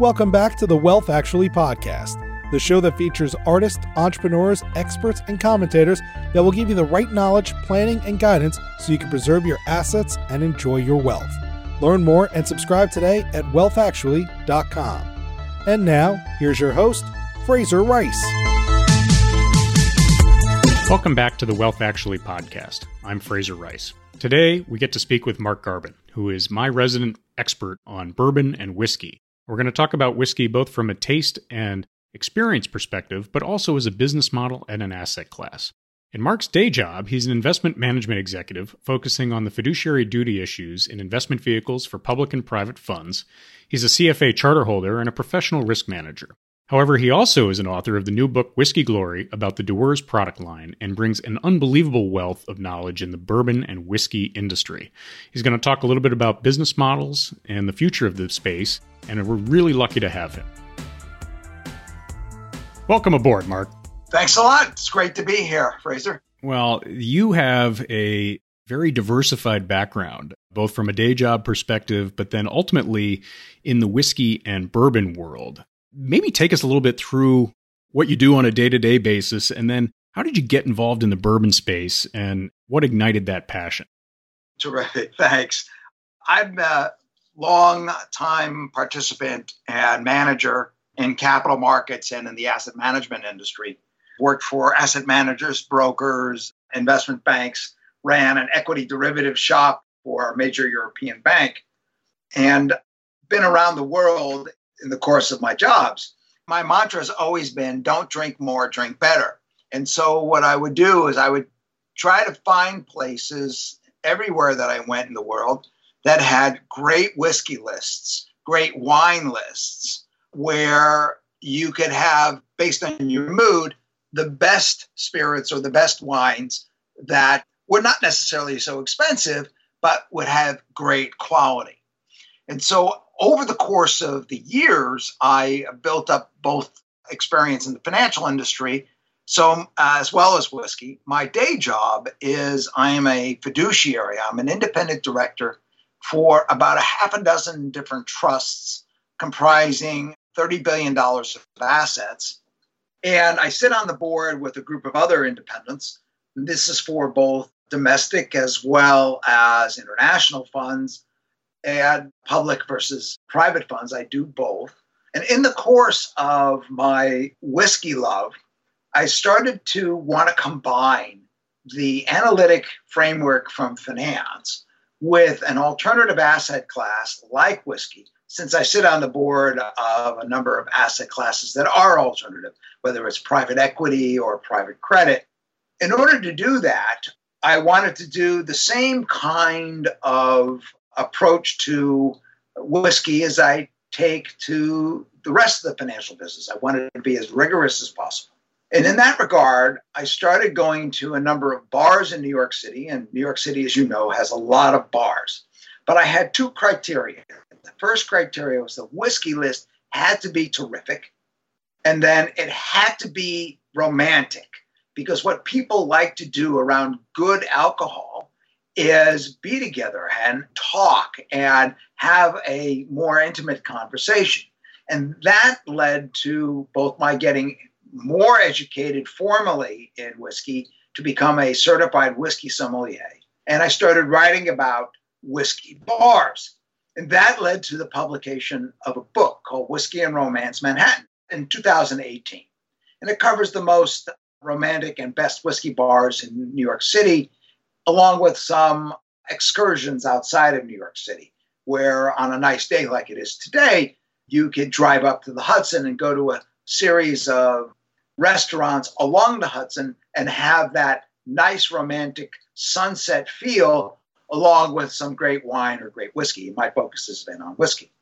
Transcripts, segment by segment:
Welcome back to the Wealth Actually podcast, the show that features artists, entrepreneurs, experts, and commentators that will give you the right knowledge, planning, and guidance so you can preserve your assets and enjoy your wealth. Learn more and subscribe today at wealthactually.com. And now, here's your host, Fraser Rice. Welcome back to the Wealth Actually podcast. I'm Fraser Rice. Today, we get to speak with Mark Garbin, who is my resident expert on bourbon and whiskey. We're going to talk about whiskey both from a taste and experience perspective, but also as a business model and an asset class. In Mark's day job, he's an investment management executive focusing on the fiduciary duty issues in investment vehicles for public and private funds. He's a CFA charter holder and a professional risk manager. However, he also is an author of the new book Whiskey Glory about the Dewar's product line and brings an unbelievable wealth of knowledge in the bourbon and whiskey industry. He's going to talk a little bit about business models and the future of the space, and we're really lucky to have him. Welcome aboard, Mark. Thanks a lot. It's great to be here, Fraser. Well, you have a very diversified background, both from a day job perspective, but then ultimately in the whiskey and bourbon world maybe take us a little bit through what you do on a day to day basis, and then how did you get involved in the bourbon space, and what ignited that passion? Terrific, thanks. I'm a long time participant and manager in capital markets and in the asset management industry. Worked for asset managers, brokers, investment banks, ran an equity derivative shop for a major European bank, and been around the world in the course of my jobs. My mantra has always been don't drink more, drink better. And so what I would do is I would try to find places everywhere that I went in the world that had great whiskey lists, great wine lists, where you could have, based on your mood, the best spirits or the best wines that were not necessarily so expensive, but would have great quality. And so over the course of the years, I built up both experience in the financial industry, so as well as whiskey. My day job is I am a fiduciary. I'm an independent director for about a half a dozen different trusts comprising $30 billion of assets. And I sit on the board with a group of other independents. This is for both domestic as well as international funds and public versus private funds. I do both. And in the course of my whiskey love, I started to want to combine the analytic framework from finance with an alternative asset class like whiskey, since I sit on the board of a number of asset classes that are alternative, whether it's private equity or private credit. In order to do that, I wanted to do the same kind of approach to whiskey as I take to the rest of the financial business. I wanted to be as rigorous as possible. And in that regard, I started going to a number of bars in New York City. And New York City, as you know, has a lot of bars. But I had two criteria. The first criteria was the whiskey list had to be terrific. And then it had to be romantic because what people like to do around good alcohol is be together and talk and have a more intimate conversation. And that led to both my getting more educated formally in whiskey to become a certified whiskey sommelier. And I started writing about whiskey bars. And that led to the publication of a book called Whiskey and Romance Manhattan in 2018. And it covers the most romantic and best whiskey bars in New York City along with some excursions outside of New York City, where on a nice day like it is today, you could drive up to the Hudson and go to a series of restaurants along the Hudson and have that nice romantic sunset feel along with some great wine or great whiskey. My focus has been on whiskey.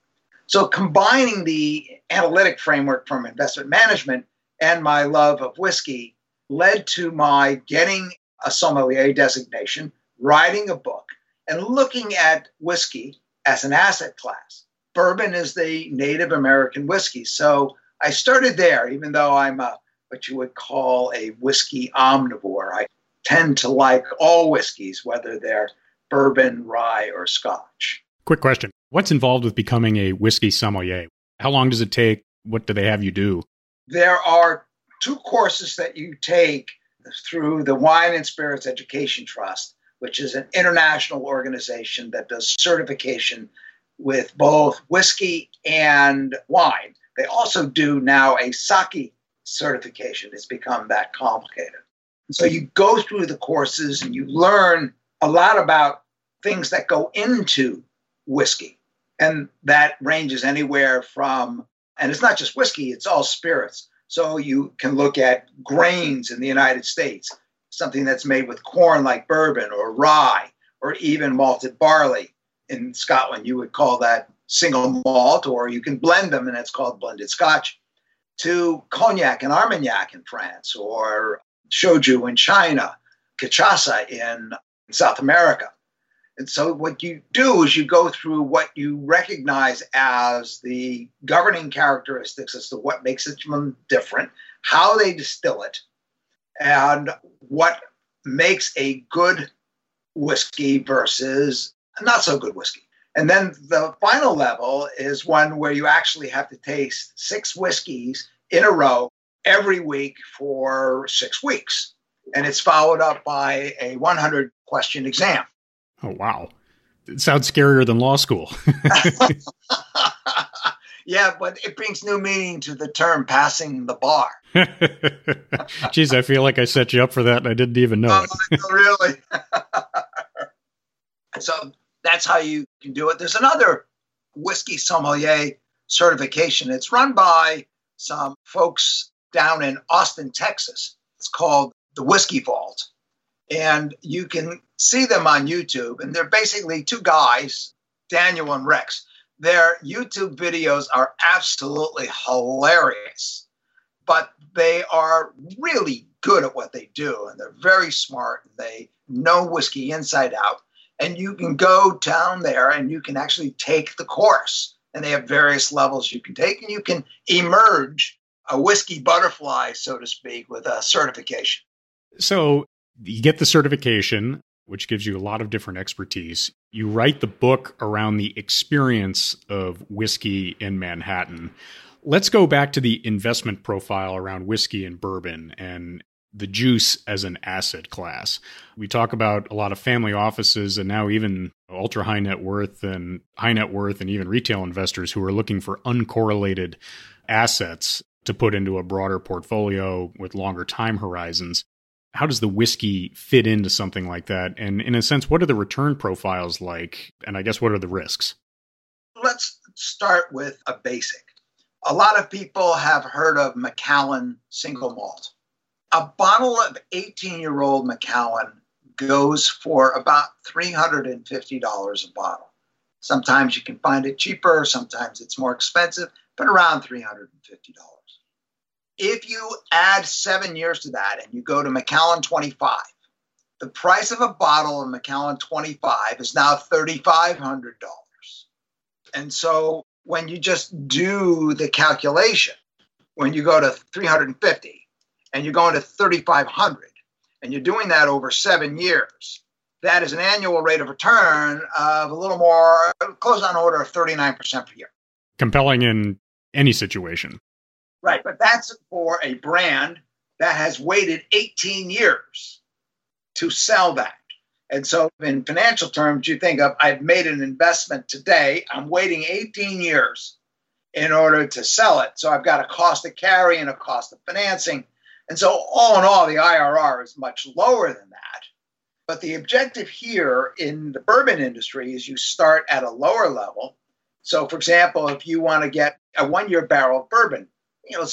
So combining the analytic framework from investment management and my love of whiskey led to my getting a sommelier designation, writing a book, and looking at whiskey as an asset class. Bourbon is the Native American whiskey. So I started there, even though I'm a, what you would call a whiskey omnivore. I tend to like all whiskeys, whether they're bourbon, rye, or scotch. Quick question What's involved with becoming a whiskey sommelier? How long does it take? What do they have you do? There are two courses that you take through the Wine and Spirits Education Trust, which is an international organization that does certification with both whiskey and wine. They also do now a sake certification. It's become that complicated. So you go through the courses and you learn a lot about things that go into whiskey. And that ranges anywhere from, and it's not just whiskey, it's all spirits. So you can look at grains in the United States, something that's made with corn like bourbon or rye or even malted barley. In Scotland, you would call that single malt, or you can blend them and it's called blended scotch. To cognac and armagnac in France, or shochu in China, cachaça in South America. And so, what you do is you go through what you recognize as the governing characteristics as to what makes it different, how they distill it, and what makes a good whiskey versus not so good whiskey. And then the final level is one where you actually have to taste six whiskeys in a row every week for six weeks. And it's followed up by a 100 question exam. Oh, wow. It sounds scarier than law school. yeah, but it brings new meaning to the term passing the bar. Geez, I feel like I set you up for that and I didn't even know oh, it. really? so that's how you can do it. There's another whiskey sommelier certification. It's run by some folks down in Austin, Texas. It's called the Whiskey Vault. And you can see them on YouTube. And they're basically two guys, Daniel and Rex. Their YouTube videos are absolutely hilarious, but they are really good at what they do. And they're very smart. And they know whiskey inside out. And you can go down there and you can actually take the course. And they have various levels you can take, and you can emerge a whiskey butterfly, so to speak, with a certification. So you get the certification, which gives you a lot of different expertise. You write the book around the experience of whiskey in Manhattan. Let's go back to the investment profile around whiskey and bourbon and the juice as an asset class. We talk about a lot of family offices and now even ultra high net worth and high net worth and even retail investors who are looking for uncorrelated assets to put into a broader portfolio with longer time horizons how does the whiskey fit into something like that? And in a sense, what are the return profiles like? And I guess what are the risks? Let's start with a basic. A lot of people have heard of Macallan single malt. A bottle of 18 year old Macallan goes for about $350 a bottle. Sometimes you can find it cheaper, sometimes it's more expensive, but around $350 if you add seven years to that and you go to Macallan 25, the price of a bottle of Macallan 25 is now $3,500. And so when you just do the calculation, when you go to 350 and you're going to 3,500 and you're doing that over seven years, that is an annual rate of return of a little more, close on order of 39% per year. Compelling in any situation. Right, but that's for a brand that has waited 18 years to sell that. And so, in financial terms, you think of I've made an investment today, I'm waiting 18 years in order to sell it. So, I've got a cost of carry and a cost of financing. And so, all in all, the IRR is much lower than that. But the objective here in the bourbon industry is you start at a lower level. So, for example, if you want to get a one year barrel of bourbon, you know,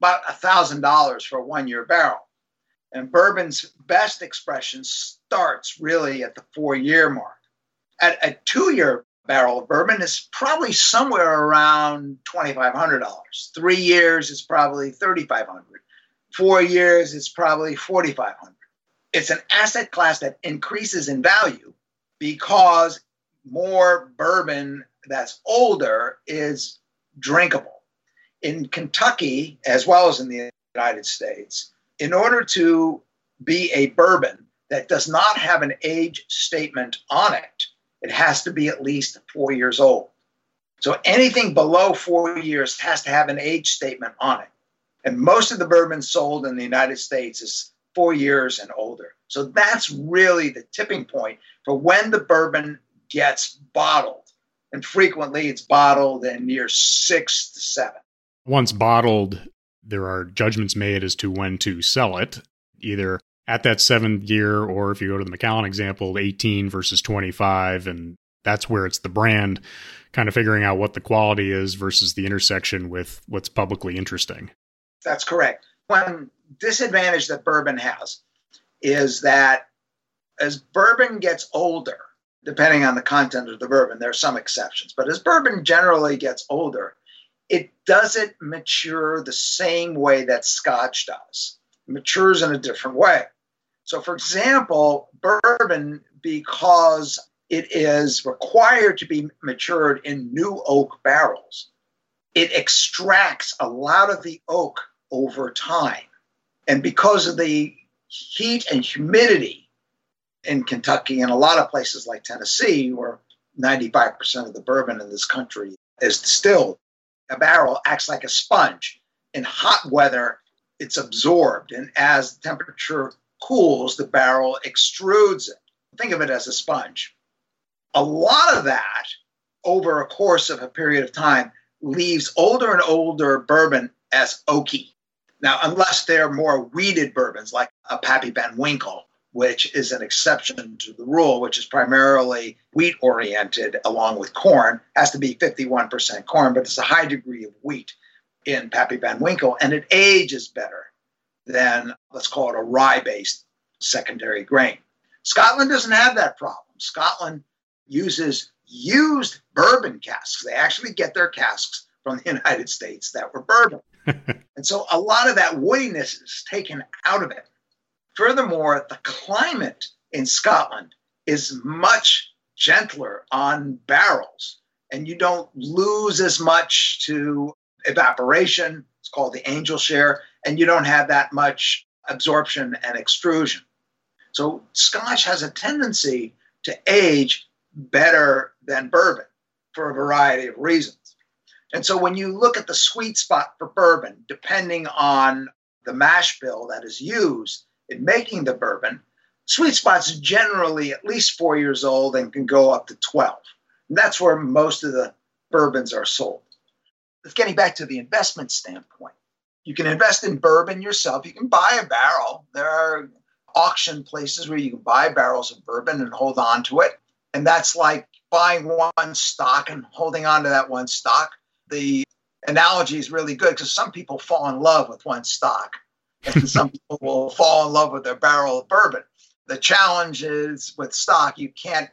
about a thousand dollars for a one-year barrel. And bourbon's best expression starts really at the four-year mark. At a two-year barrel of bourbon is probably somewhere around $2,500. Three years is probably $3,500. Four years is probably $4,500. It's an asset class that increases in value because more bourbon that's older is drinkable in Kentucky, as well as in the United States, in order to be a bourbon that does not have an age statement on it, it has to be at least four years old. So anything below four years has to have an age statement on it. And most of the bourbon sold in the United States is four years and older. So that's really the tipping point for when the bourbon gets bottled. And frequently it's bottled in years six to seven. Once bottled, there are judgments made as to when to sell it, either at that seventh year or if you go to the Macallan example, 18 versus 25. And that's where it's the brand kind of figuring out what the quality is versus the intersection with what's publicly interesting. That's correct. One disadvantage that bourbon has is that as bourbon gets older, depending on the content of the bourbon, there are some exceptions, but as bourbon generally gets older, it doesn't mature the same way that scotch does. It matures in a different way. So, for example, bourbon, because it is required to be matured in new oak barrels, it extracts a lot of the oak over time. And because of the heat and humidity in Kentucky and a lot of places like Tennessee, where 95% of the bourbon in this country is distilled, a barrel acts like a sponge. In hot weather, it's absorbed. And as the temperature cools, the barrel extrudes it. Think of it as a sponge. A lot of that, over a course of a period of time, leaves older and older bourbon as oaky. Now, unless they're more wheated bourbons like a Pappy Van Winkle, which is an exception to the rule, which is primarily wheat oriented along with corn, has to be 51% corn, but there's a high degree of wheat in Pappy Van Winkle, and it ages better than, let's call it a rye based secondary grain. Scotland doesn't have that problem. Scotland uses used bourbon casks. They actually get their casks from the United States that were bourbon. and so a lot of that woodiness is taken out of it. Furthermore, the climate in Scotland is much gentler on barrels, and you don't lose as much to evaporation. It's called the angel share, and you don't have that much absorption and extrusion. So, Scotch has a tendency to age better than bourbon for a variety of reasons. And so when you look at the sweet spot for bourbon, depending on the mash bill that is used in making the bourbon, sweet spots generally at least four years old and can go up to 12. And that's where most of the bourbons are sold. Getting back to the investment standpoint, you can invest in bourbon yourself. You can buy a barrel. There are auction places where you can buy barrels of bourbon and hold on to it. And that's like buying one stock and holding on to that one stock the analogy is really good because some people fall in love with one stock and some people will fall in love with their barrel of bourbon. The challenge is with stock, you can't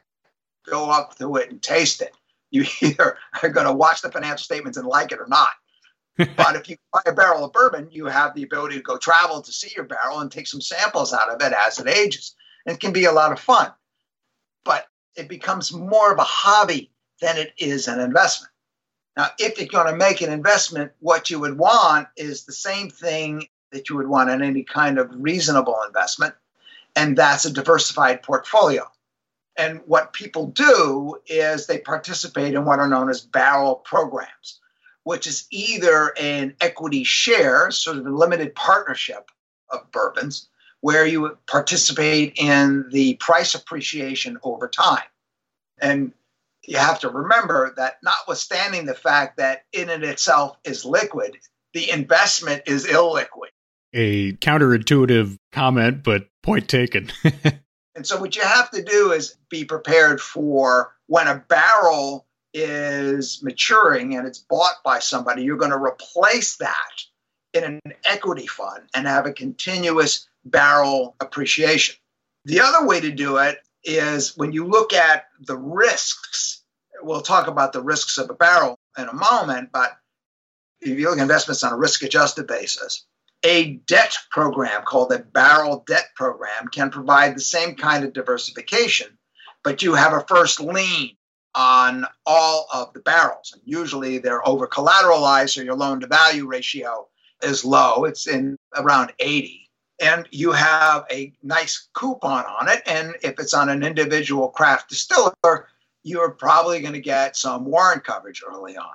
go up to it and taste it. You either are going to watch the financial statements and like it or not. but if you buy a barrel of bourbon, you have the ability to go travel to see your barrel and take some samples out of it as it ages. It can be a lot of fun. But it becomes more of a hobby than it is an investment. Now, if you're going to make an investment, what you would want is the same thing that you would want in any kind of reasonable investment, and that's a diversified portfolio. And what people do is they participate in what are known as barrel programs, which is either an equity share, sort of a limited partnership of bourbons, where you participate in the price appreciation over time. And you have to remember that notwithstanding the fact that in and itself is liquid, the investment is illiquid. A counterintuitive comment, but point taken. and so what you have to do is be prepared for when a barrel is maturing and it's bought by somebody, you're going to replace that in an equity fund and have a continuous barrel appreciation. The other way to do it is when you look at the risks, we'll talk about the risks of a barrel in a moment, but if you look at investments on a risk adjusted basis, a debt program called a barrel debt program can provide the same kind of diversification, but you have a first lien on all of the barrels. And usually they're over collateralized, so your loan to value ratio is low. It's in around 80 and you have a nice coupon on it. And if it's on an individual craft distiller, you're probably going to get some warrant coverage early on.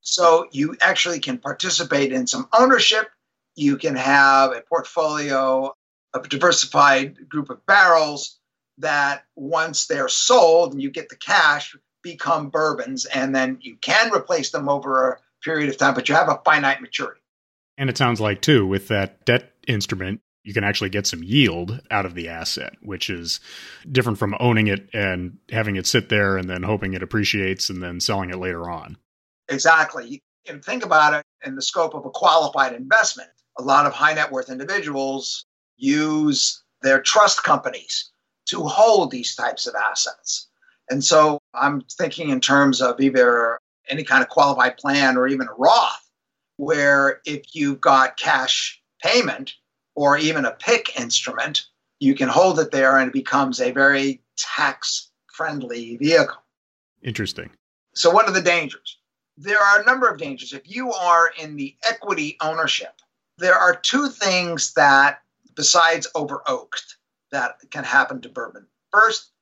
So you actually can participate in some ownership. You can have a portfolio of a diversified group of barrels that once they're sold and you get the cash become bourbons and then you can replace them over a period of time but you have a finite maturity. And it sounds like too with that debt instrument you can actually get some yield out of the asset which is different from owning it and having it sit there and then hoping it appreciates and then selling it later on. Exactly. And think about it in the scope of a qualified investment a lot of high net worth individuals use their trust companies to hold these types of assets. And so I'm thinking in terms of either any kind of qualified plan or even a Roth, where if you've got cash payment or even a PIK instrument, you can hold it there and it becomes a very tax friendly vehicle. Interesting. So, what are the dangers? There are a number of dangers. If you are in the equity ownership, there are two things that, besides over oaked, that can happen to bourbon. First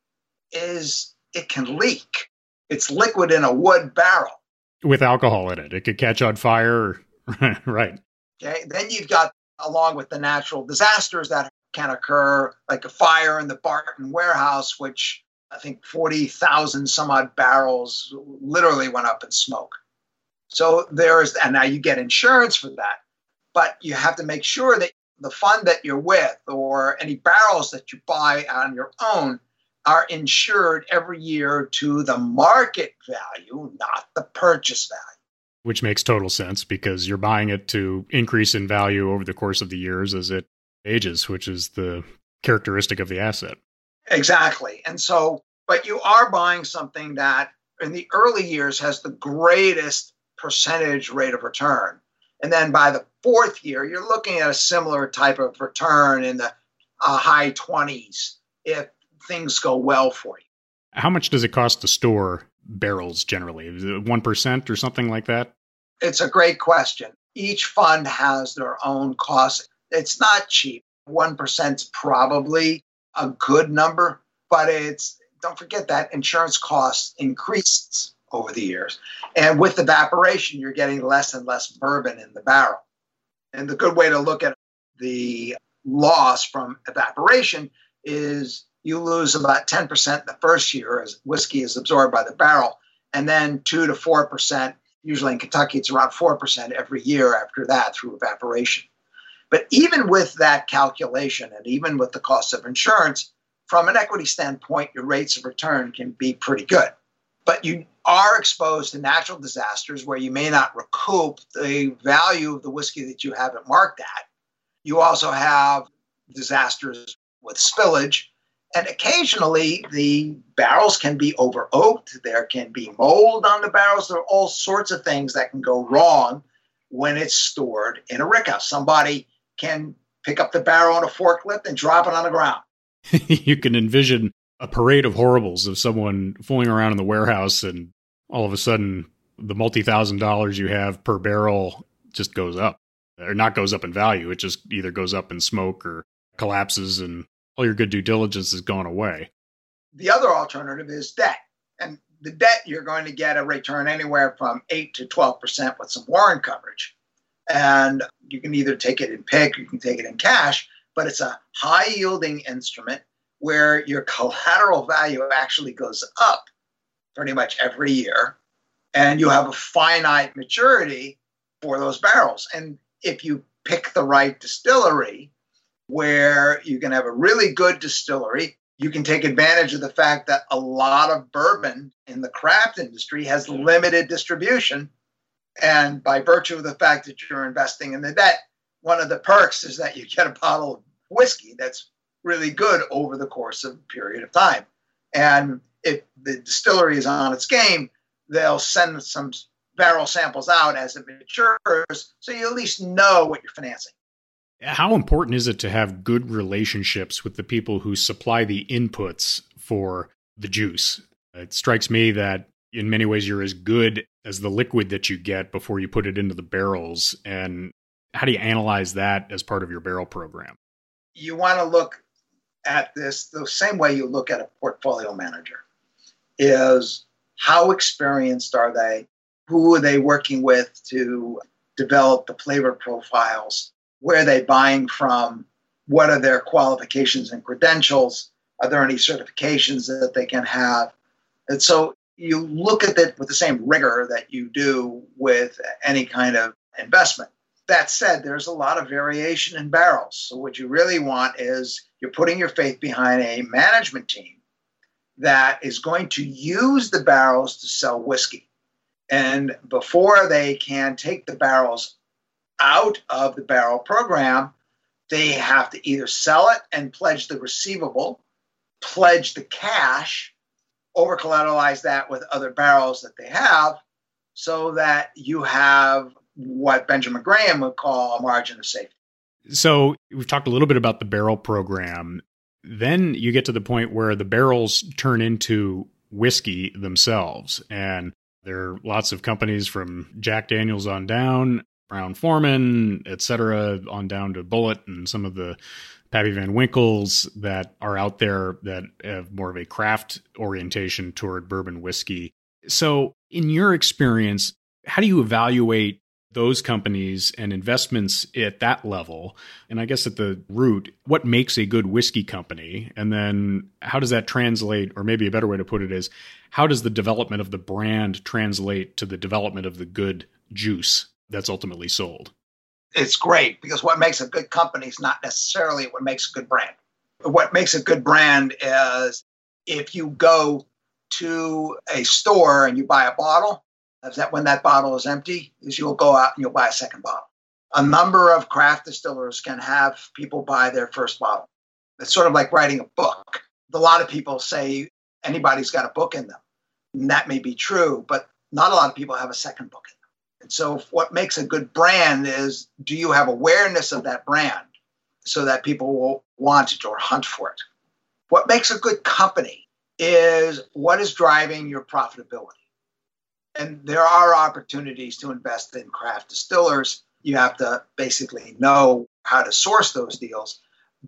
is it can leak. It's liquid in a wood barrel. With alcohol in it. It could catch on fire. right. Okay. Then you've got, along with the natural disasters that can occur, like a fire in the Barton warehouse, which I think 40,000 some odd barrels literally went up in smoke. So there is, and now you get insurance for that, but you have to make sure that the fund that you're with or any barrels that you buy on your own are insured every year to the market value, not the purchase value. Which makes total sense because you're buying it to increase in value over the course of the years as it ages, which is the characteristic of the asset. Exactly. And so, but you are buying something that in the early years has the greatest percentage rate of return. And then by the fourth year, you're looking at a similar type of return in the uh, high 20s if things go well for you. How much does it cost to store barrels generally? 1% or something like that? It's a great question. Each fund has their own costs. It's not cheap. 1% is probably a good number, but it's don't forget that insurance costs increases over the years. And with evaporation, you're getting less and less bourbon in the barrel. And the good way to look at the loss from evaporation is you lose about 10% the first year as whiskey is absorbed by the barrel, and then 2 to 4%. Usually in Kentucky, it's around 4% every year after that through evaporation. But even with that calculation and even with the cost of insurance, from an equity standpoint, your rates of return can be pretty good but you are exposed to natural disasters where you may not recoup the value of the whiskey that you haven't marked at. You also have disasters with spillage. And occasionally the barrels can be over oaked. There can be mold on the barrels. There are all sorts of things that can go wrong when it's stored in a rickhouse. Somebody can pick up the barrel on a forklift and drop it on the ground. you can envision a parade of horribles of someone fooling around in the warehouse and all of a sudden the multi thousand dollars you have per barrel just goes up or not goes up in value. It just either goes up in smoke or collapses and all your good due diligence has gone away. The other alternative is debt. And the debt, you're going to get a return anywhere from 8 to 12% with some warrant coverage. And you can either take it in PIK, you can take it in cash, but it's a high yielding instrument where your collateral value actually goes up pretty much every year and you have a finite maturity for those barrels. And if you pick the right distillery, where you can have a really good distillery, you can take advantage of the fact that a lot of bourbon in the craft industry has limited distribution. And by virtue of the fact that you're investing in the debt, one of the perks is that you get a bottle of whiskey that's really good over the course of a period of time. And if the distillery is on its game, they'll send some barrel samples out as it matures so you at least know what you're financing. How important is it to have good relationships with the people who supply the inputs for the juice? It strikes me that in many ways you're as good as the liquid that you get before you put it into the barrels. And how do you analyze that as part of your barrel program? You want to look at this the same way you look at a portfolio manager is How experienced are they? Who are they working with to develop the flavor profiles? Where are they buying from? What are their qualifications and credentials? Are there any certifications that they can have? And so you look at it with the same rigor that you do with any kind of investment. That said, there's a lot of variation in barrels. So, what you really want is you're putting your faith behind a management team that is going to use the barrels to sell whiskey. And before they can take the barrels out of the barrel program, they have to either sell it and pledge the receivable, pledge the cash, over collateralize that with other barrels that they have, so that you have what Benjamin Graham would call a margin of safety. So we've talked a little bit about the barrel program. Then you get to the point where the barrels turn into whiskey themselves. And there are lots of companies from Jack Daniels on down, Brown Forman, et cetera, on down to Bulleit and some of the Pappy Van Winkles that are out there that have more of a craft orientation toward bourbon whiskey. So, in your experience, how do you evaluate those companies and investments at that level. And I guess at the root, what makes a good whiskey company? And then how does that translate? Or maybe a better way to put it is how does the development of the brand translate to the development of the good juice that's ultimately sold? It's great because what makes a good company is not necessarily what makes a good brand. What makes a good brand is if you go to a store and you buy a bottle, that when that bottle is empty, is you'll go out and you'll buy a second bottle. A number of craft distillers can have people buy their first bottle. It's sort of like writing a book. A lot of people say anybody's got a book in them. And that may be true, but not a lot of people have a second book in them. And so, what makes a good brand is do you have awareness of that brand so that people will want it or hunt for it? What makes a good company is what is driving your profitability and there are opportunities to invest in craft distillers. You have to basically know how to source those deals.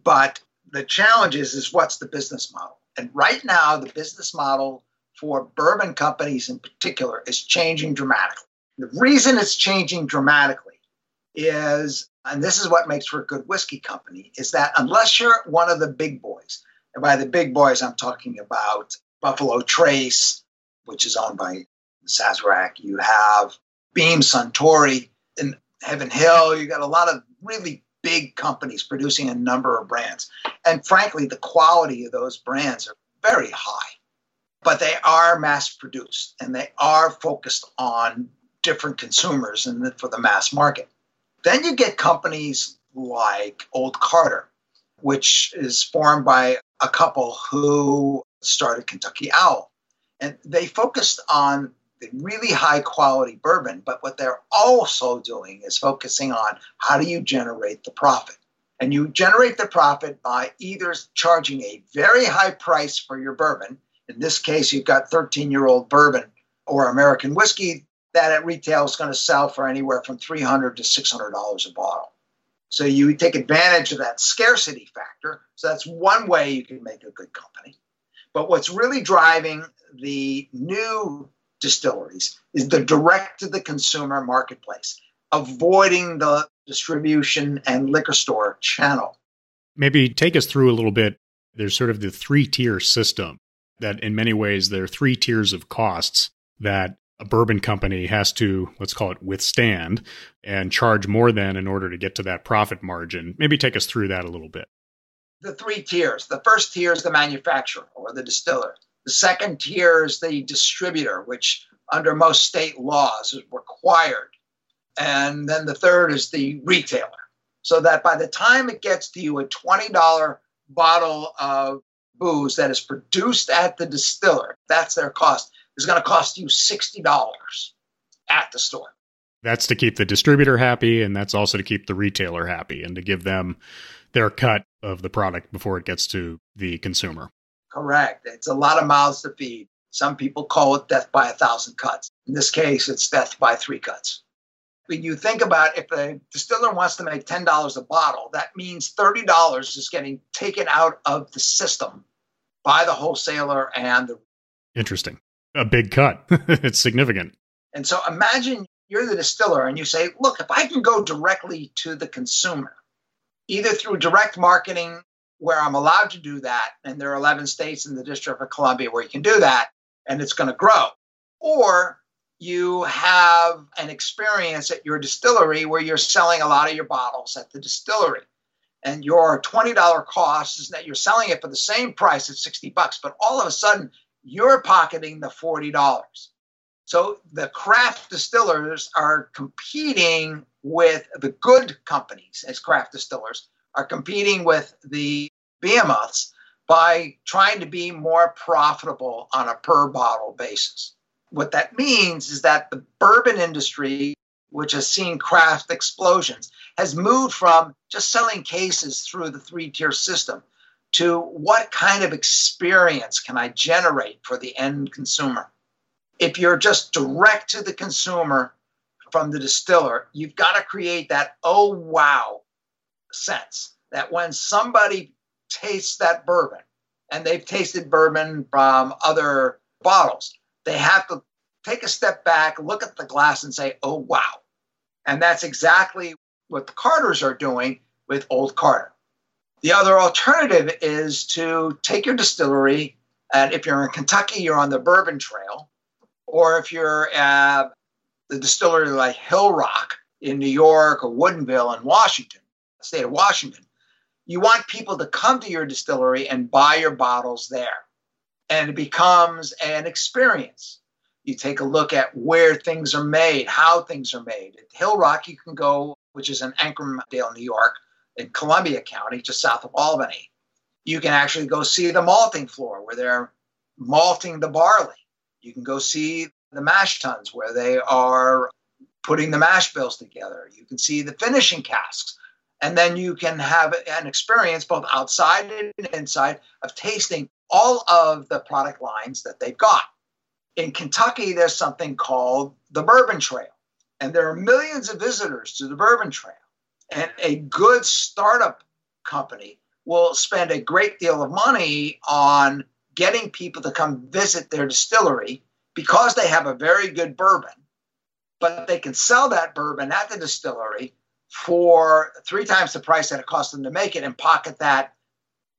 But the challenge is, is what's the business model? And right now, the business model for bourbon companies in particular is changing dramatically. The reason it's changing dramatically is, and this is what makes for a good whiskey company, is that unless you're one of the big boys, and by the big boys, I'm talking about Buffalo Trace, which is owned by Sazerac, you have Beam Suntory and Heaven Hill. You got a lot of really big companies producing a number of brands. And frankly, the quality of those brands are very high, but they are mass produced and they are focused on different consumers and for the mass market. Then you get companies like Old Carter, which is formed by a couple who started Kentucky Owl. And they focused on really high quality bourbon, but what they're also doing is focusing on how do you generate the profit. And you generate the profit by either charging a very high price for your bourbon. In this case, you've got 13 year old bourbon or American whiskey that at retail is going to sell for anywhere from $300 to $600 a bottle. So you take advantage of that scarcity factor. So that's one way you can make a good company. But what's really driving the new distilleries is the direct to the consumer marketplace, avoiding the distribution and liquor store channel. Maybe take us through a little bit. There's sort of the three tier system that, in many ways, there are three tiers of costs that a bourbon company has to, let's call it, withstand and charge more than in order to get to that profit margin. Maybe take us through that a little bit. The three tiers. The first tier is the manufacturer or the distiller. The second tier is the distributor, which under most state laws is required. And then the third is the retailer. So that by the time it gets to you, a $20 bottle of booze that is produced at the distiller, that's their cost, is going to cost you $60 at the store. That's to keep the distributor happy, and that's also to keep the retailer happy and to give them their cut of the product before it gets to the consumer. Correct. It's a lot of mouths to feed. Some people call it death by a thousand cuts. In this case, it's death by three cuts. When you think about if a distiller wants to make $10 a bottle, that means $30 is getting taken out of the system by the wholesaler and the. Interesting. a big cut. it's significant. And so imagine you're the distiller and you say, look, if I can go directly to the consumer, either through direct marketing, where I'm allowed to do that, and there are 11 states in the District of Columbia where you can do that, and it's going to grow, or you have an experience at your distillery where you're selling a lot of your bottles at the distillery and your $20 cost is that you're selling it for the same price at 60 bucks but all of a sudden you're pocketing the $40 so the craft distillers are competing with the good companies as craft distillers are competing with the behemoths by trying to be more profitable on a per bottle basis what that means is that the bourbon industry, which has seen craft explosions, has moved from just selling cases through the three tier system to what kind of experience can I generate for the end consumer? If you're just direct to the consumer from the distiller, you've got to create that oh wow sense that when somebody tastes that bourbon and they've tasted bourbon from other bottles, they have to take a step back, look at the glass, and say, oh, wow. And that's exactly what the Carters are doing with Old Carter. The other alternative is to take your distillery, and if you're in Kentucky, you're on the Bourbon Trail, or if you're at the distillery like Hillrock in New York or Woodinville in Washington, state of Washington, you want people to come to your distillery and buy your bottles there. And it becomes an experience. You take a look at where things are made, how things are made. At Hillrock, you can go, which is in Ancramdale, New York, in Columbia County, just south of Albany. You can actually go see the malting floor where they're malting the barley. You can go see the mash tuns where they are putting the mash bills together. You can see the finishing casks. And then you can have an experience both outside and inside of tasting all of the product lines that they've got in Kentucky, there's something called the Bourbon Trail, and there are millions of visitors to the Bourbon Trail. And a good startup company will spend a great deal of money on getting people to come visit their distillery because they have a very good bourbon, but they can sell that bourbon at the distillery for three times the price that it cost them to make it and pocket that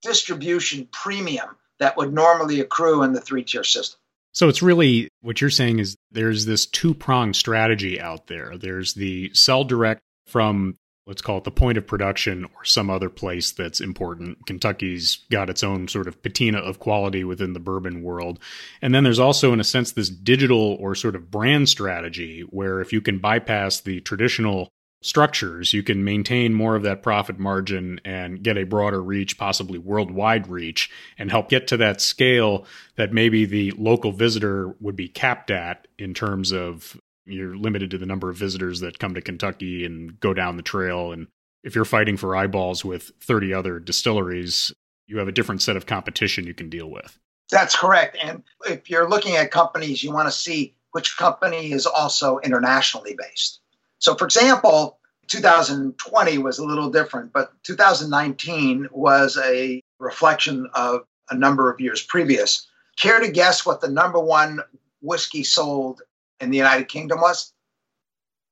distribution premium that would normally accrue in the three tier system. So it's really what you're saying is there's this two pronged strategy out there. There's the sell direct from let's call it the point of production or some other place that's important. Kentucky's got its own sort of patina of quality within the bourbon world. And then there's also, in a sense, this digital or sort of brand strategy where if you can bypass the traditional structures, you can maintain more of that profit margin and get a broader reach, possibly worldwide reach, and help get to that scale that maybe the local visitor would be capped at in terms of you're limited to the number of visitors that come to Kentucky and go down the trail. And if you're fighting for eyeballs with 30 other distilleries, you have a different set of competition you can deal with. That's correct. And if you're looking at companies, you want to see which company is also internationally based. So, for example, 2020 was a little different, but 2019 was a reflection of a number of years previous. Care to guess what the number one whiskey sold in the United Kingdom was?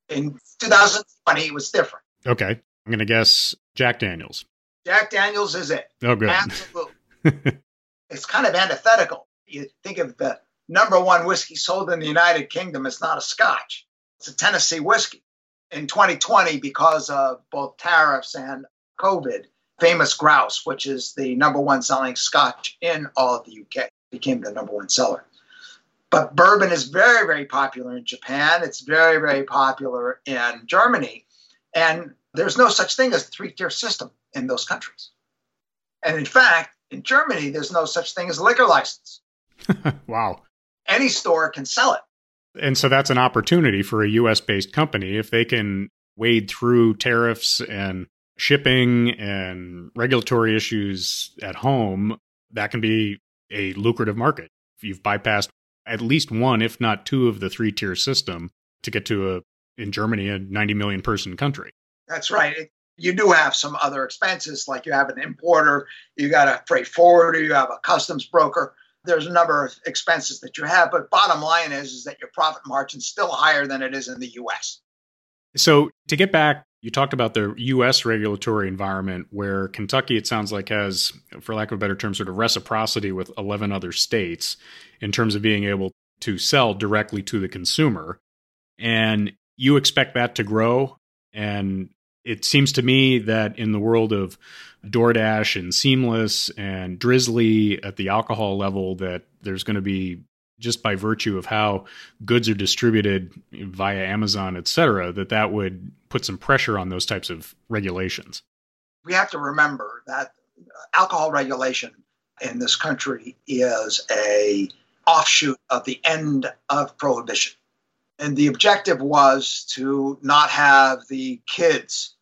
In 2020, it was different. Okay. I'm going to guess Jack Daniels. Jack Daniels is it. Oh, good. Absolutely. it's kind of antithetical. You think of the number one whiskey sold in the United Kingdom, it's not a scotch, it's a Tennessee whiskey in 2020 because of both tariffs and COVID. Famous Grouse, which is the number one selling scotch in all of the UK, became the number one seller. But bourbon is very, very popular in Japan. It's very, very popular in Germany. And there's no such thing as a three tier system in those countries. And in fact, in Germany, there's no such thing as a liquor license. wow. Any store can sell it. And so that's an opportunity for a US based company if they can wade through tariffs and shipping and regulatory issues at home, that can be a lucrative market. If you've bypassed at least one, if not two, of the three tier system to get to a, in Germany, a 90 million person country. That's right. You do have some other expenses, like you have an importer, you got a freight forwarder, you have a customs broker. There's a number of expenses that you have, but bottom line is, is that your profit margin is still higher than it is in the US. So to get back, you talked about the US regulatory environment where Kentucky, it sounds like, has, for lack of a better term, sort of reciprocity with 11 other states in terms of being able to sell directly to the consumer. And you expect that to grow. And it seems to me that in the world of DoorDash and Seamless and Drizly at the alcohol level, that there's going to be just by virtue of how goods are distributed via Amazon, et cetera, that that would put some pressure on those types of regulations. We have to remember that alcohol regulation in this country is a offshoot of the end of prohibition. And the objective was to not have the kids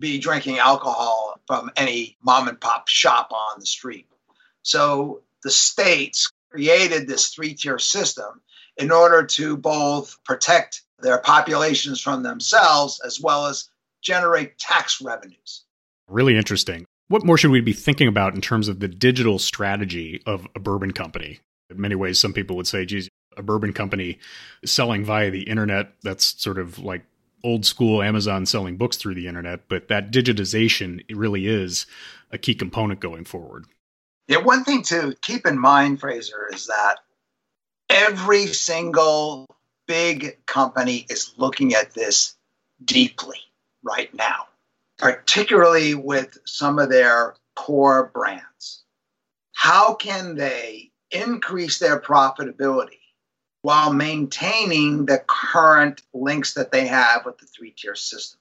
be drinking alcohol from any mom and pop shop on the street. So the states created this three tier system in order to both protect their populations from themselves as well as generate tax revenues. Really interesting. What more should we be thinking about in terms of the digital strategy of a bourbon company? In many ways, some people would say, geez, a bourbon company selling via the internet, that's sort of like old school Amazon selling books through the internet, but that digitization really is a key component going forward. Yeah, one thing to keep in mind, Fraser, is that every single big company is looking at this deeply right now, particularly with some of their core brands. How can they increase their profitability while maintaining the current links that they have with the three tier system.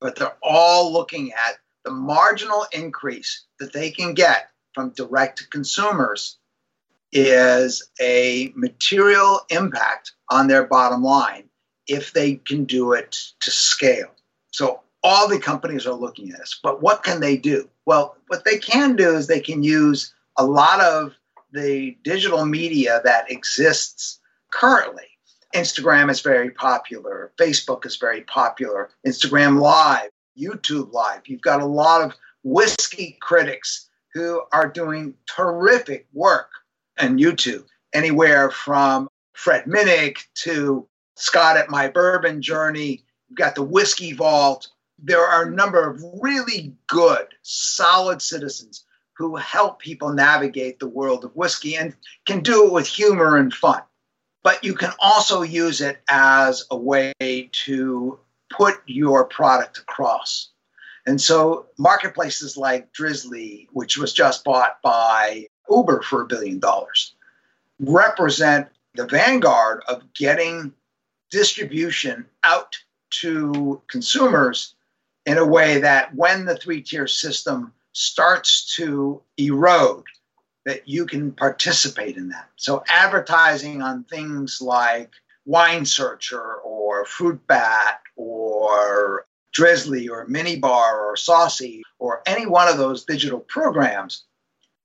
But they're all looking at the marginal increase that they can get from direct to consumers is a material impact on their bottom line if they can do it to scale. So all the companies are looking at this. But what can they do? Well, what they can do is they can use a lot of the digital media that exists currently. Instagram is very popular, Facebook is very popular, Instagram Live, YouTube Live. You've got a lot of whiskey critics who are doing terrific work on YouTube, anywhere from Fred Minnick to Scott at My Bourbon Journey. You've got the Whiskey Vault. There are a number of really good, solid citizens who help people navigate the world of whiskey and can do it with humor and fun but you can also use it as a way to put your product across. And so marketplaces like Drizly, which was just bought by Uber for a billion dollars, represent the vanguard of getting distribution out to consumers in a way that when the three tier system starts to erode, that you can participate in that. So advertising on things like Wine Searcher or Fruit Bat or Drizly or Minibar or Saucey or any one of those digital programs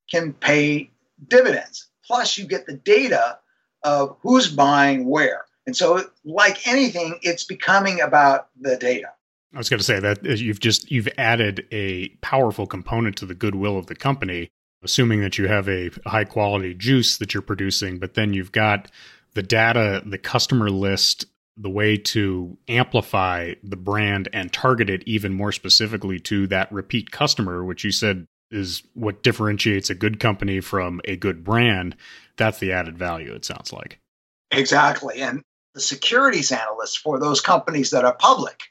can pay dividends. Plus, you get the data of who's buying where. And so, like anything, it's becoming about the data. I was going to say that uh, you've just you've added a powerful component to the goodwill of the company assuming that you have a high quality juice that you're producing, but then you've got the data, the customer list, the way to amplify the brand and target it even more specifically to that repeat customer, which you said is what differentiates a good company from a good brand. That's the added value, it sounds like. Exactly. And the securities analysts for those companies that are public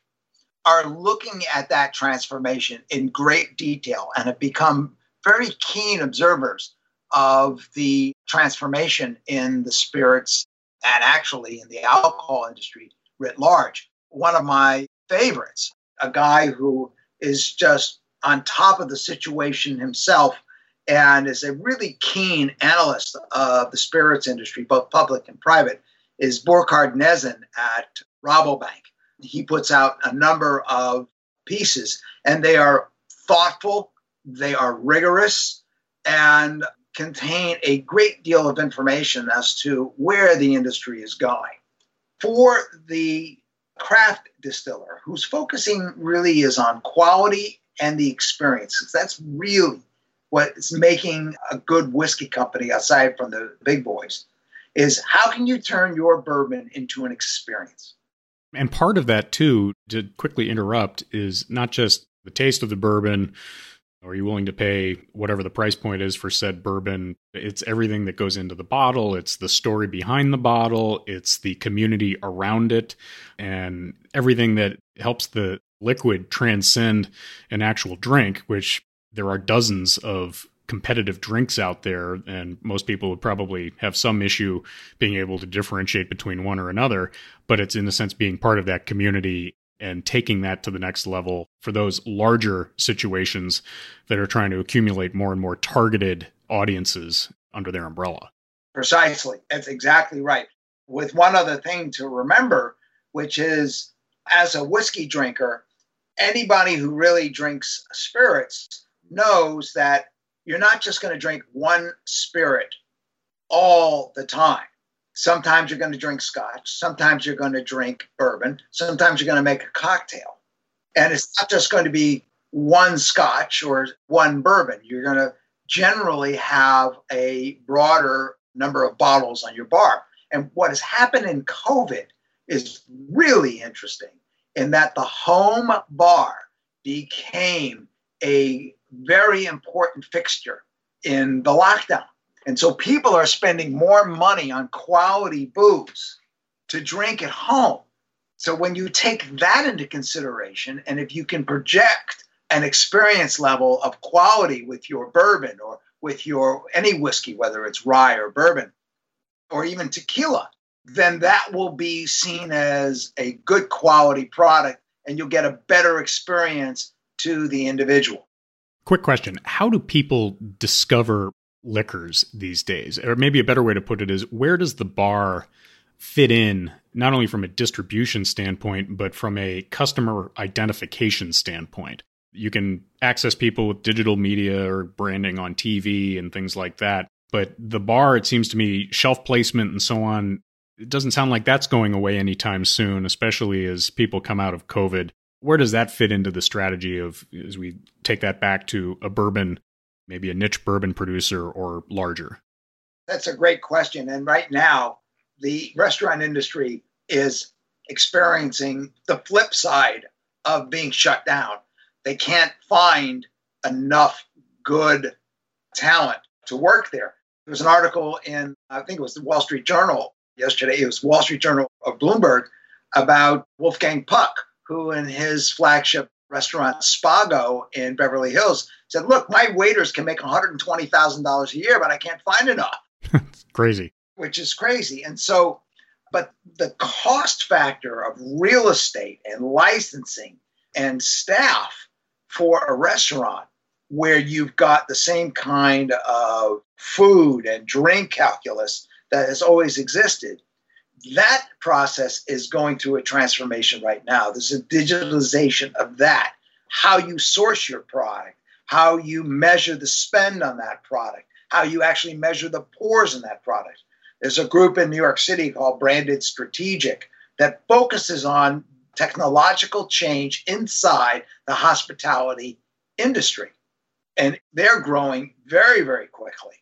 are looking at that transformation in great detail and have become very keen observers of the transformation in the spirits and actually in the alcohol industry writ large. One of my favorites, a guy who is just on top of the situation himself and is a really keen analyst of the spirits industry, both public and private, is Burkhard Nezen at Rabobank. He puts out a number of pieces, and they are thoughtful, they are rigorous and contain a great deal of information as to where the industry is going. For the craft distiller, whose focusing really is on quality and the experience, that's really what's making a good whiskey company aside from the big boys is how can you turn your bourbon into an experience? And part of that, too, to quickly interrupt, is not just the taste of the bourbon. Are you willing to pay whatever the price point is for said bourbon? It's everything that goes into the bottle. It's the story behind the bottle. It's the community around it and everything that helps the liquid transcend an actual drink, which there are dozens of competitive drinks out there, and most people would probably have some issue being able to differentiate between one or another. But it's in a sense being part of that community and taking that to the next level for those larger situations that are trying to accumulate more and more targeted audiences under their umbrella. Precisely. That's exactly right. With one other thing to remember, which is as a whiskey drinker, anybody who really drinks spirits knows that you're not just going to drink one spirit all the time. Sometimes you're going to drink scotch, sometimes you're going to drink bourbon, sometimes you're going to make a cocktail. And it's not just going to be one scotch or one bourbon. You're going to generally have a broader number of bottles on your bar. And what has happened in COVID is really interesting in that the home bar became a very important fixture in the lockdown. And so people are spending more money on quality booze to drink at home. So when you take that into consideration, and if you can project an experience level of quality with your bourbon or with your any whiskey, whether it's rye or bourbon, or even tequila, then that will be seen as a good quality product and you'll get a better experience to the individual. Quick question How do people discover liquors these days? Or maybe a better way to put it is where does the bar fit in, not only from a distribution standpoint, but from a customer identification standpoint? You can access people with digital media or branding on TV and things like that. But the bar, it seems to me, shelf placement and so on, it doesn't sound like that's going away anytime soon, especially as people come out of COVID where does that fit into the strategy of as we take that back to a bourbon, maybe a niche bourbon producer or larger? That's a great question. And right now, the restaurant industry is experiencing the flip side of being shut down. They can't find enough good talent to work there. There was an article in, I think it was the Wall Street Journal yesterday, it was Wall Street Journal of Bloomberg about Wolfgang Puck, who in his flagship restaurant Spago in Beverly Hills said, "Look, my waiters can make $120,000 a year, but I can't find enough." crazy. Which is crazy. And so but the cost factor of real estate and licensing and staff for a restaurant where you've got the same kind of food and drink calculus that has always existed that process is going through a transformation right now. There's a digitalization of that, how you source your product, how you measure the spend on that product, how you actually measure the pours in that product. There's a group in New York City called Branded Strategic that focuses on technological change inside the hospitality industry. And they're growing very, very quickly.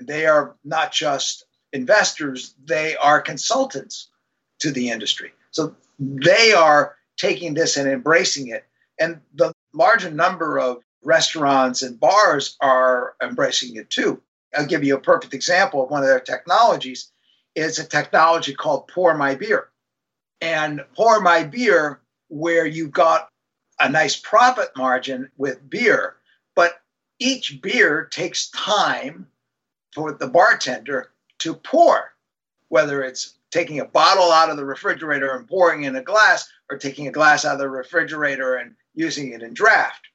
They are not just investors, they are consultants to the industry. So they are taking this and embracing it. And the larger number of restaurants and bars are embracing it too. I'll give you a perfect example of one of their technologies. It's a technology called Pour My Beer. And Pour My Beer, where you've got a nice profit margin with beer, but each beer takes time for the bartender to pour, whether it's taking a bottle out of the refrigerator and pouring in a glass, or taking a glass out of the refrigerator and using it in draft.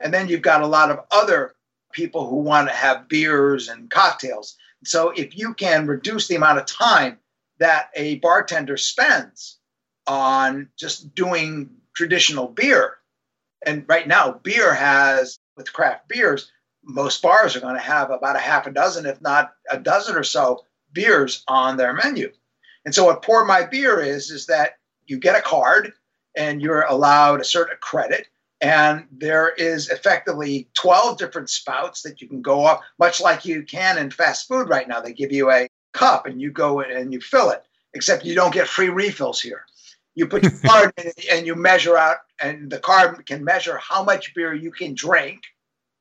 And then you've got a lot of other people who want to have beers and cocktails. So if you can reduce the amount of time that a bartender spends on just doing traditional beer, and right now beer has with craft beers most bars are going to have about a half a dozen, if not a dozen or so, beers on their menu. And so what Pour My Beer is, is that you get a card and you're allowed a certain credit And there is effectively 12 different spouts that you can go up, much like you can in fast food right now. They give you a cup and you go in and you fill it, except you don't get free refills here. You put your card in and you measure out, and the card can measure how much beer you can drink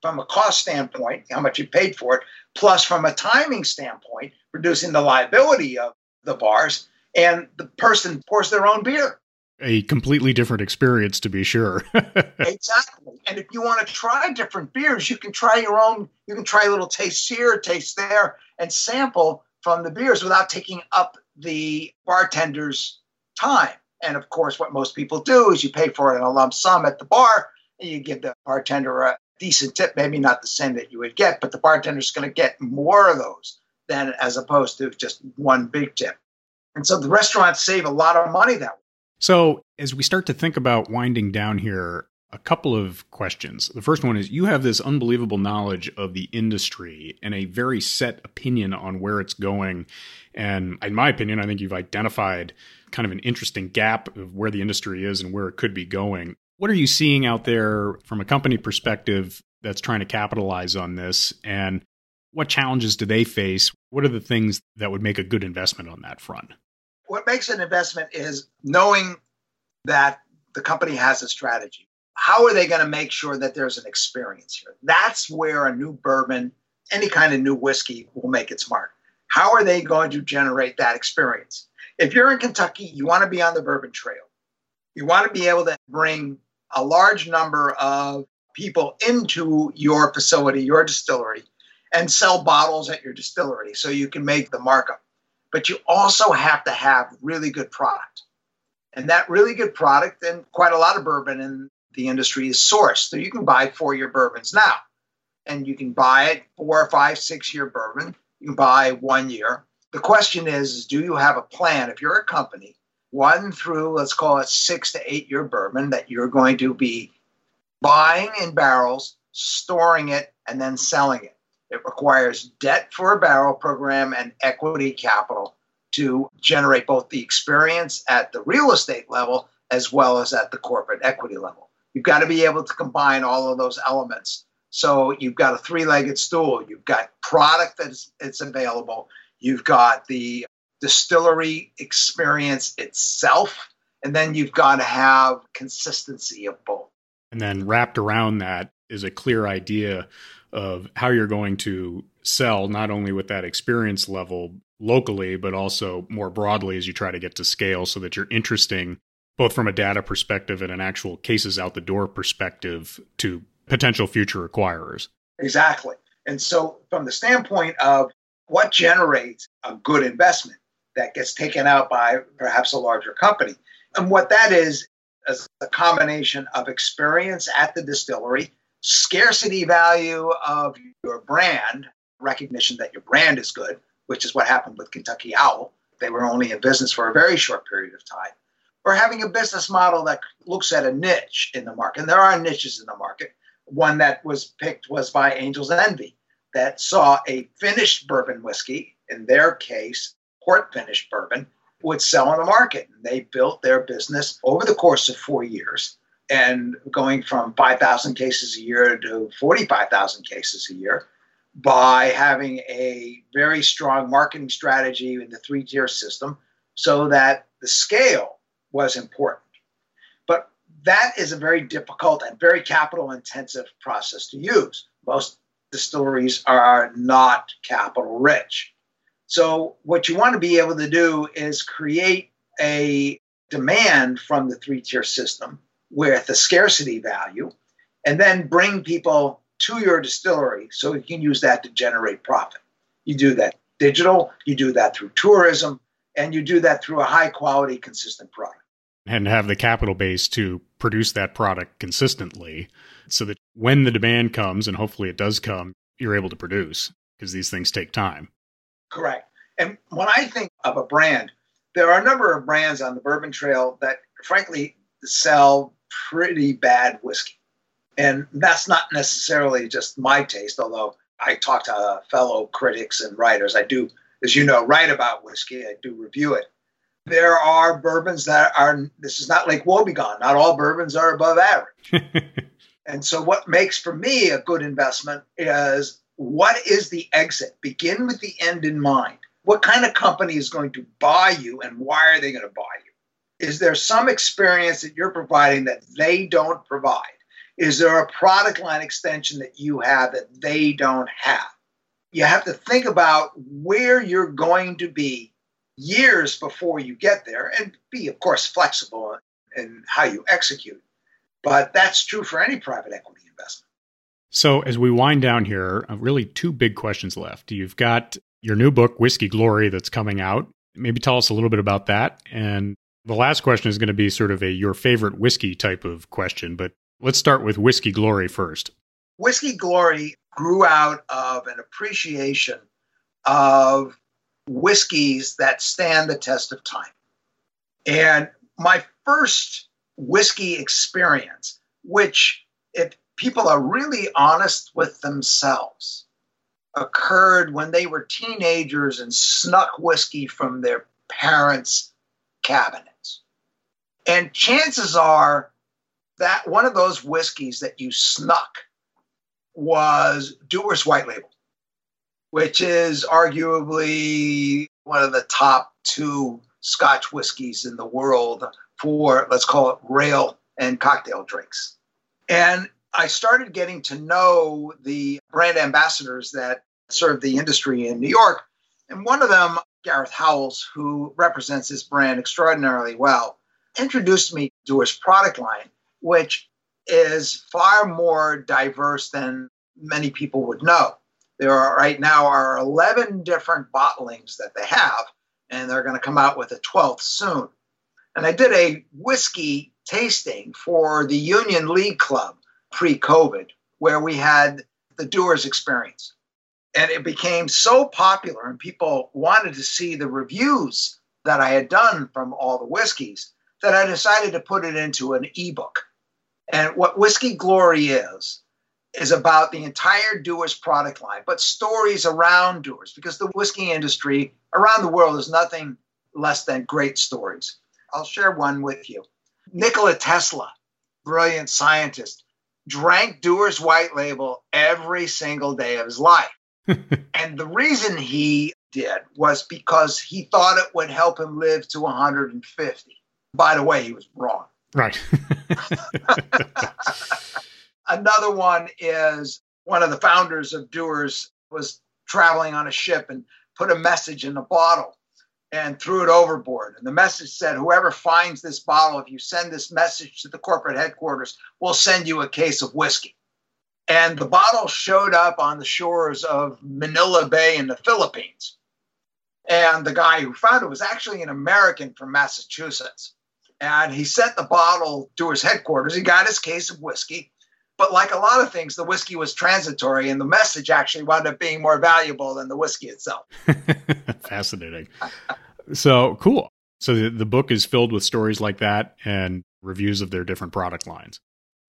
from a cost standpoint, how much you paid for it, plus from a timing standpoint, reducing the liability of the bars, and the person pours their own beer. A completely different experience, to be sure. exactly. And if you want to try different beers, you can try your own, you can try a little taste here, taste there, and sample from the beers without taking up the bartender's time. And of course, what most people do is you pay for it in a lump sum at the bar, and you give the bartender a decent tip, maybe not the same that you would get, but the bartender's going to get more of those than as opposed to just one big tip. And so the restaurants save a lot of money that way. So, as we start to think about winding down here, a couple of questions. The first one is you have this unbelievable knowledge of the industry and a very set opinion on where it's going. And in my opinion, I think you've identified kind of an interesting gap of where the industry is and where it could be going. What are you seeing out there from a company perspective that's trying to capitalize on this? And what challenges do they face? What are the things that would make a good investment on that front? What makes an investment is knowing that the company has a strategy. How are they going to make sure that there's an experience here? That's where a new bourbon, any kind of new whiskey, will make its mark. How are they going to generate that experience? If you're in Kentucky, you want to be on the bourbon trail. You want to be able to bring a large number of people into your facility, your distillery, and sell bottles at your distillery so you can make the markup. But you also have to have really good product. And that really good product, and quite a lot of bourbon in the industry is sourced. So you can buy four year bourbons now. And you can buy it four, five, six year bourbon. You can buy one year. The question is, is do you have a plan? If you're a company, one through, let's call it six to eight year bourbon that you're going to be buying in barrels, storing it, and then selling it. It requires debt for a barrel program and equity capital to generate both the experience at the real estate level as well as at the corporate equity level. You've got to be able to combine all of those elements. So you've got a three-legged stool. You've got product that's it's available. You've got the distillery experience itself, and then you've got to have consistency of both. And then wrapped around that is a clear idea of how you're going to sell, not only with that experience level locally, but also more broadly as you try to get to scale so that you're interesting both from a data perspective and an actual cases out the door perspective to potential future acquirers. Exactly. And so, from the standpoint of what generates a good investment that gets taken out by perhaps a larger company, and what that is, is a combination of experience at the distillery, scarcity value of your brand, recognition that your brand is good, which is what happened with Kentucky Owl. They were only in business for a very short period of time. Or having a business model that looks at a niche in the market. And there are niches in the market. One that was picked was by Angel's Envy, that saw a finished bourbon whiskey, in their case, port finished bourbon, would sell in the market. And they built their business over the course of four years and going from 5,000 cases a year to 45,000 cases a year by having a very strong marketing strategy in the three tier system so that the scale was important. But that is a very difficult and very capital intensive process to use. Most distilleries are not capital rich. So, what you want to be able to do is create a demand from the three tier system with a scarcity value, and then bring people to your distillery so you can use that to generate profit. You do that digital, you do that through tourism, and you do that through a high quality, consistent product. And have the capital base to produce that product consistently so that when the demand comes, and hopefully it does come, you're able to produce because these things take time. Correct. And when I think of a brand, there are a number of brands on the bourbon trail that, frankly, sell pretty bad whiskey. And that's not necessarily just my taste, although I talk to uh, fellow critics and writers. I do, as you know, write about whiskey, I do review it. There are bourbons that are, this is not like Wobegon. Not all bourbons are above average. and so, what makes for me a good investment is what is the exit? Begin with the end in mind. What kind of company is going to buy you and why are they going to buy you? Is there some experience that you're providing that they don't provide? Is there a product line extension that you have that they don't have? You have to think about where you're going to be years before you get there and be, of course, flexible in how you execute. But that's true for any private equity investment. So, as we wind down here, uh, really two big questions left. You've got your new book, Whiskey Glory, that's coming out. Maybe tell us a little bit about that. And the last question is going to be sort of a your favorite whiskey type of question, but let's start with Whiskey Glory first. Whiskey Glory grew out of an appreciation of whiskeys that stand the test of time. And my first whiskey experience, which, if people are really honest with themselves, occurred when they were teenagers and snuck whiskey from their parents' cabinets. And chances are that one of those whiskeys that you snuck was Dewar's White Label, which is arguably one of the top two Scotch whiskeys in the world for, let's call it, rail and cocktail drinks. And I started getting to know the brand ambassadors that serve the industry in New York. And one of them, Gareth Howells, who represents this brand extraordinarily well, introduced me to his product line, which is far more diverse than many people would know. There are right now are 11 different bottlings that they have, and they're going to come out with a 12th soon. And I did a whiskey tasting for the Union League Club pre COVID, where we had the Dewar's experience. And it became so popular, and people wanted to see the reviews that I had done from all the whiskeys that I decided to put it into an ebook. And what Whiskey Glory is, is about the entire Dewar's product line, but stories around Dewar's, because the whiskey industry around the world is nothing less than great stories. I'll share one with you. Nikola Tesla, brilliant scientist, drank Dewar's White Label every single day of his life. and the reason he did was because he thought it would help him live to 150. By the way, he was wrong. Right. Another one is one of the founders of Dewar's was traveling on a ship and put a message in a bottle and threw it overboard. And the message said, Whoever finds this bottle, if you send this message to the corporate headquarters, we'll send you a case of whiskey. And the bottle showed up on the shores of Manila Bay in the Philippines. And the guy who found it was actually an American from Massachusetts. And he sent the bottle to his headquarters. He got his case of whiskey. But like a lot of things, the whiskey was transitory, and the message actually wound up being more valuable than the whiskey itself. Fascinating. so cool. So the, the book is filled with stories like that and reviews of their different product lines.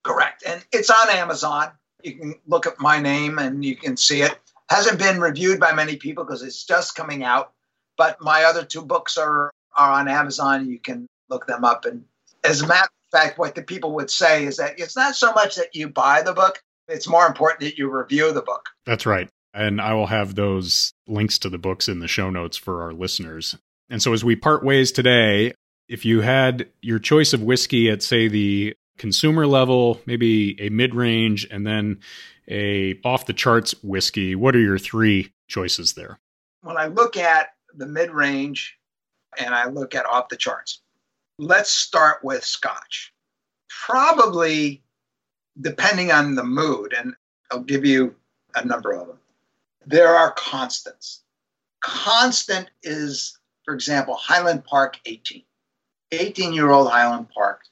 Correct. And it's on Amazon. You can look at my name and you can see it. Hasn't been reviewed by many people because it's just coming out. But my other two books are, are on Amazon. You can look them up. And as a matter of fact, what the people would say is that it's not so much that you buy the book, it's more important that you review the book. That's right. And I will have those links to the books in the show notes for our listeners. And so as we part ways today, if you had your choice of whiskey at, say, the consumer level, maybe a mid range, and then a off the charts whiskey, what are your three choices there? When I look at the mid range and I look at off the charts, let's start with scotch. Probably, depending on the mood, and I'll give you a number of them, there are constants. Constant is, for example, Highland Park 18. 18 year old Highland Park,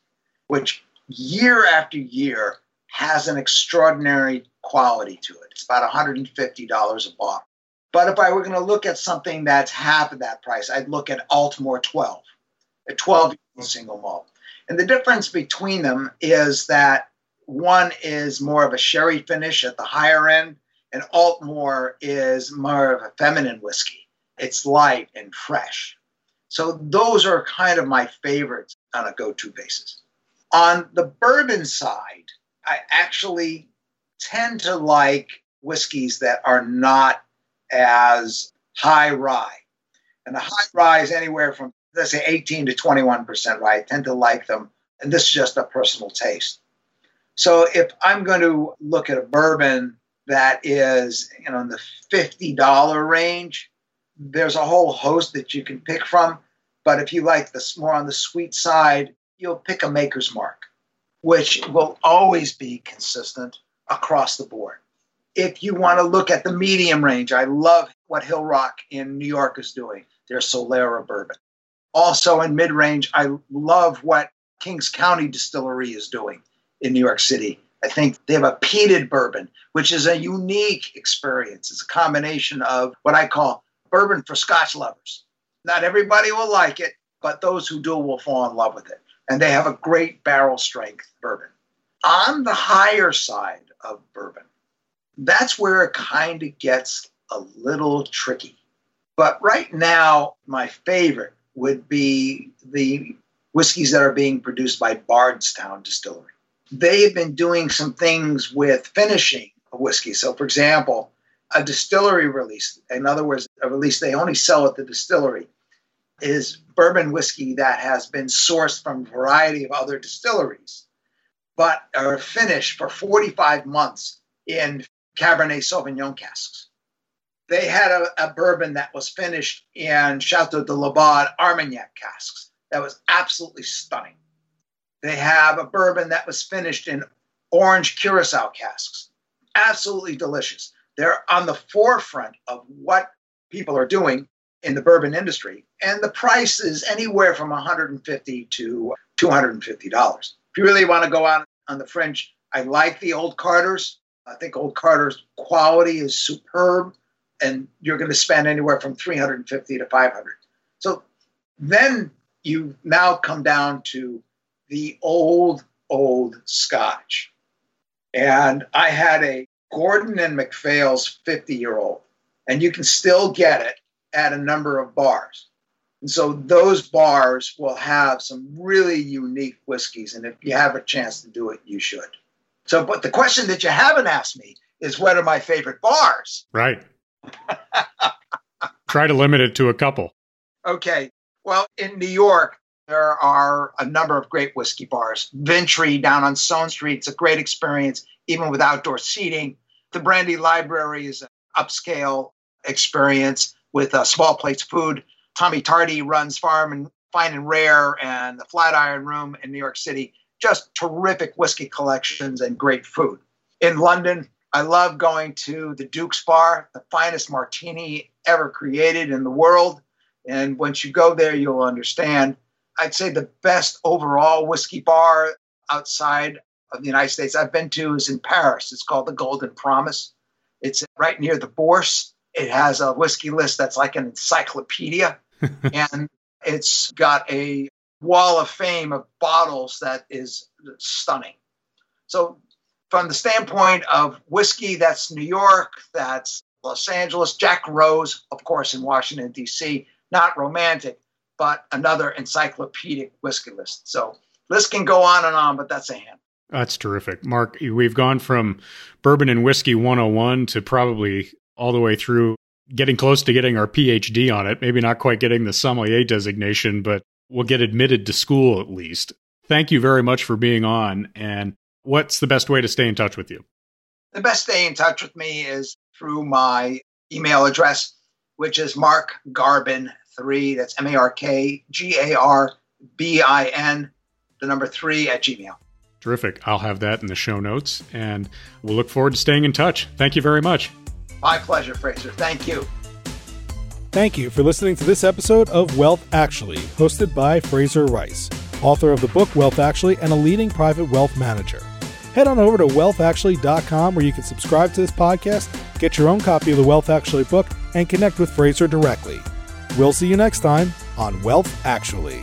which year after year has an extraordinary quality to it. It's about $150 a bottle. But if I were going to look at something that's half of that price, I'd look at Aultmore 12, a 12 single malt. And the difference between them is that one is more of a sherry finish at the higher end, and Aultmore is more of a feminine whiskey. It's light and fresh. So those are kind of my favorites on a go to basis. On the bourbon side, I actually tend to like whiskeys that are not as high rye. And the high rye is anywhere from, let's say, 18 to 21% rye. I tend to like them. And this is just a personal taste. So if I'm going to look at a bourbon that is, you know, in the $50 range, there's a whole host that you can pick from. But if you like this more on the sweet side, you'll pick a maker's mark, which will always be consistent across the board. If you want to look at the medium range, I love what Hillrock in New York is doing, their Solera bourbon. Also in mid range, I love what Kings County Distillery is doing in New York City. I think they have a peated bourbon, which is a unique experience. It's a combination of what I call bourbon for Scotch lovers. Not everybody will like it, but those who do will fall in love with it. And they have a great barrel strength bourbon. On the higher side of bourbon, that's where it kind of gets a little tricky. But right now, my favorite would be the whiskeys that are being produced by Bardstown Distillery. They have been doing some things with finishing a whiskey. So, for example, a distillery release, in other words, a release they only sell at the distillery, is bourbon whiskey that has been sourced from a variety of other distilleries, but are finished for 45 months in Cabernet Sauvignon casks. They had a, a bourbon that was finished in Chateau de Laubade Armagnac casks. That was absolutely stunning. They have a bourbon that was finished in orange curacao casks. Absolutely delicious. They're on the forefront of what people are doing in the bourbon industry, and the price is anywhere from 150 to 250 dollars. If you really want to go out on the fringe, I like the old Carters. I think old Carter's quality is superb, and you're going to spend anywhere from 350 to 500. So then you now come down to the old, old Scotch. And I had a Gordon and MacPhail's 50 year old, and you can still get it at a number of bars. And so those bars will have some really unique whiskeys. And if you have a chance to do it, you should. So, but the question that you haven't asked me is what are my favorite bars? Right. Try to limit it to a couple. Okay. Well, in New York, there are a number of great whiskey bars. Vintry down on Stone Street, it's a great experience, even with outdoor seating. The Brandy Library is an upscale experience with uh, small plates food. Tommy Tardie runs Farm and Fine and Rare and the Flatiron Room in New York City. Just terrific whiskey collections and great food. In London, I love going to the Duke's Bar, the finest martini ever created in the world. And once you go there, you'll understand. I'd say the best overall whiskey bar outside of the United States I've been to is in Paris. It's called the Golden Promise. It's right near the Bourse. It has a whiskey list that's like an encyclopedia, and it's got a wall of fame of bottles that is stunning. So, from the standpoint of whiskey, that's New York, that's Los Angeles, Jack Rose, of course, in Washington, D.C., not romantic, but another encyclopedic whiskey list. So, list can go on and on, but that's a hand. That's terrific. Mark, we've gone from bourbon and whiskey 101 to probably all the way through getting close to getting our PhD on it. Maybe not quite getting the sommelier designation, but we'll get admitted to school at least. Thank you very much for being on. And what's the best way to stay in touch with you? The best stay in touch with me is through my email address, which is Mark Garbin3. That's M A R K G A R B I N, the number three at Gmail. Terrific. I'll have that in the show notes, and we'll look forward to staying in touch. Thank you very much. My pleasure, Fraser. Thank you. Thank you for listening to this episode of Wealth Actually, hosted by Fraser Rice, author of the book Wealth Actually and a leading private wealth manager. Head on over to wealthactually.com where you can subscribe to this podcast, get your own copy of the Wealth Actually book, and connect with Fraser directly. We'll see you next time on Wealth Actually.